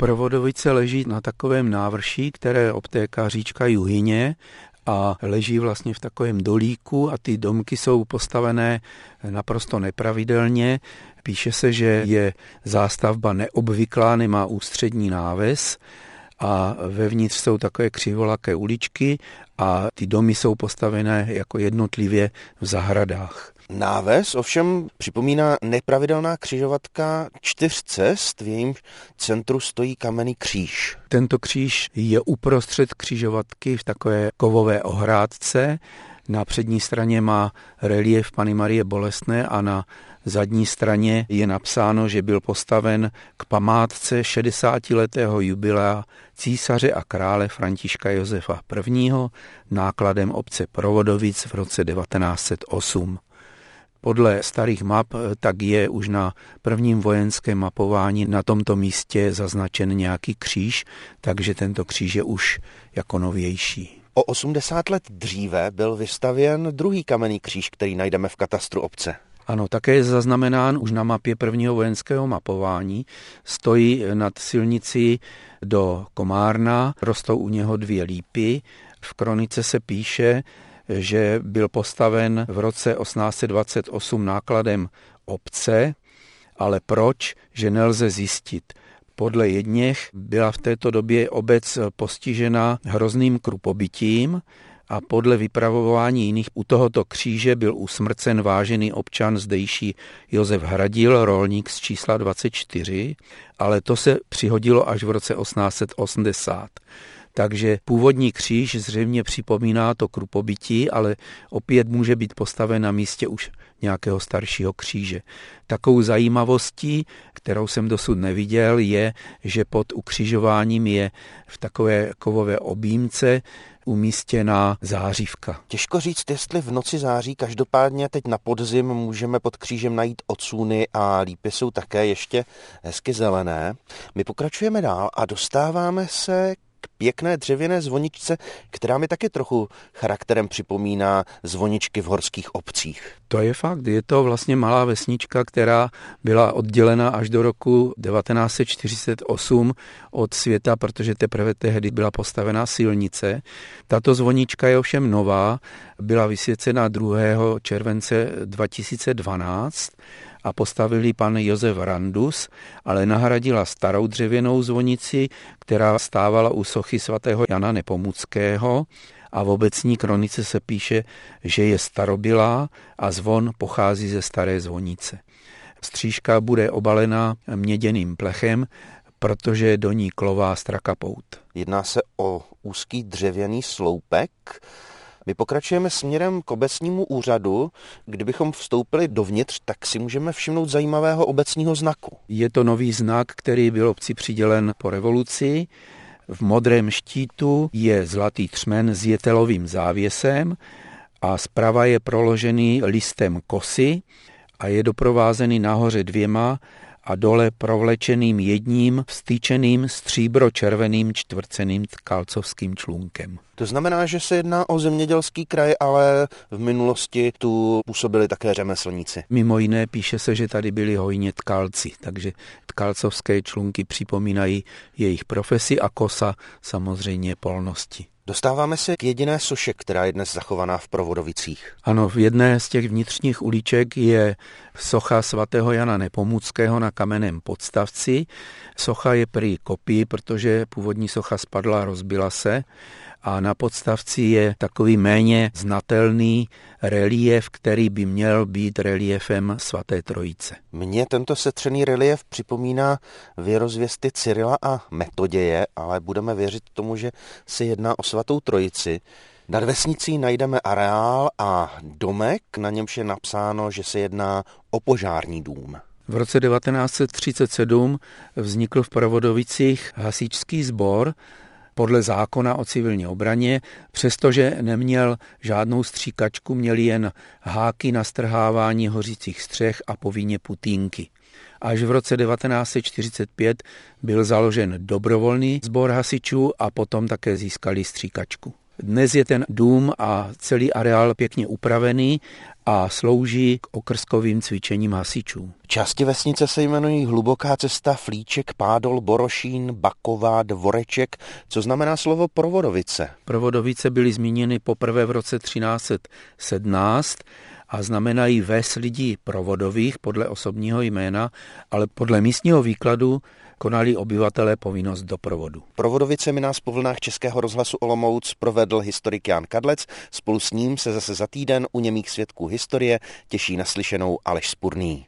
Provodovice leží na takovém návrší, které obtéká říčka Juhyně a leží vlastně v takovém dolíku a ty domky jsou postavené naprosto nepravidelně. Píše se, že je zástavba neobvyklá, nemá ústřední náves a vevnitř jsou takové křivolaké uličky a ty domy jsou postavené jako jednotlivě v zahradách. Náves ovšem připomíná nepravidelná křižovatka čtyř cest, v jejím centru stojí kamenný kříž. Tento kříž je uprostřed křižovatky v takové kovové ohrádce. Na přední straně má relief Pany Marie Bolestné a na zadní straně je napsáno, že byl postaven k památce 60-letého jubilea císaře a krále Františka Josefa I. nákladem obce Provodovic v roce 1908. Podle starých map tak je už na prvním vojenském mapování na tomto místě zaznačen nějaký kříž, takže tento kříž je už jako novější. O 80 let dříve byl vystavěn druhý kamenný kříž, který najdeme v katastru obce. Ano, také je zaznamenán už na mapě prvního vojenského mapování. Stojí nad silnicí do Komárna, rostou u něho dvě lípy. V kronice se píše, že byl postaven v roce 1828 nákladem obce, ale proč, že nelze zjistit. Podle jedněch byla v této době obec postižena hrozným krupobytím a podle vypravování jiných u tohoto kříže byl usmrcen vážený občan zdejší Josef Hradil, rolník z čísla 24, ale to se přihodilo až v roce 1880. Takže původní kříž zřejmě připomíná to krupobytí, ale opět může být postaven na místě už nějakého staršího kříže. Takovou zajímavostí, kterou jsem dosud neviděl, je, že pod ukřižováním je v takové kovové objímce umístěná zářivka. Těžko říct, jestli v noci září, každopádně teď na podzim můžeme pod křížem najít ocuny a lípy jsou také ještě hezky zelené. My pokračujeme dál a dostáváme se k pěkné dřevěné zvoničce, která mi taky trochu charakterem připomíná zvoničky v horských obcích. To je fakt, je to vlastně malá vesnička, která byla oddělena až do roku 1948 od světa, protože teprve tehdy byla postavena silnice. Tato zvonička je ovšem nová, byla vysvěcena 2. července 2012 a postavili pan Josef Randus, ale nahradila starou dřevěnou zvonici, která stávala u sochy svatého Jana Nepomuckého a v obecní kronice se píše, že je starobylá a zvon pochází ze staré zvonice. Střížka bude obalena měděným plechem, protože do ní klová strakapout. Jedná se o úzký dřevěný sloupek, my pokračujeme směrem k obecnímu úřadu. Kdybychom vstoupili dovnitř, tak si můžeme všimnout zajímavého obecního znaku. Je to nový znak, který byl obci přidělen po revoluci. V modrém štítu je zlatý třmen s jetelovým závěsem a zprava je proložený listem kosy a je doprovázený nahoře dvěma a dole provlečeným jedním vstýčeným stříbro-červeným čtvrceným tkalcovským člunkem. To znamená, že se jedná o zemědělský kraj, ale v minulosti tu působili také řemeslníci. Mimo jiné píše se, že tady byli hojně tkalci, takže tkalcovské člunky připomínají jejich profesi a kosa samozřejmě polnosti. Dostáváme se k jediné soše, která je dnes zachovaná v Provodovicích. Ano, v jedné z těch vnitřních uliček je socha svatého Jana Nepomuckého na kamenném podstavci. Socha je prý kopí, protože původní socha spadla a rozbila se a na podstavci je takový méně znatelný relief, který by měl být reliefem svaté trojice. Mně tento setřený relief připomíná věrozvěsty Cyrila a Metoděje, ale budeme věřit tomu, že se jedná o svatou trojici. Nad vesnicí najdeme areál a domek, na němž je napsáno, že se jedná o požární dům. V roce 1937 vznikl v Provodovicích hasičský sbor, podle zákona o civilní obraně, přestože neměl žádnou stříkačku, měl jen háky na strhávání hořících střech a povinně putínky. Až v roce 1945 byl založen dobrovolný sbor hasičů a potom také získali stříkačku. Dnes je ten dům a celý areál pěkně upravený a slouží k okrskovým cvičením hasičů. Části vesnice se jmenují Hluboká cesta, Flíček, Pádol, Borošín, Baková, Dvoreček. Co znamená slovo Provodovice? Provodovice byly zmíněny poprvé v roce 1317 a znamenají ves lidí provodových podle osobního jména, ale podle místního výkladu konali obyvatelé povinnost doprovodu. Provodovicemi nás po vlnách Českého rozhlasu Olomouc provedl historik Jan Kadlec. Spolu s ním se zase za týden u němých svědků historie těší naslyšenou Aleš Spurný.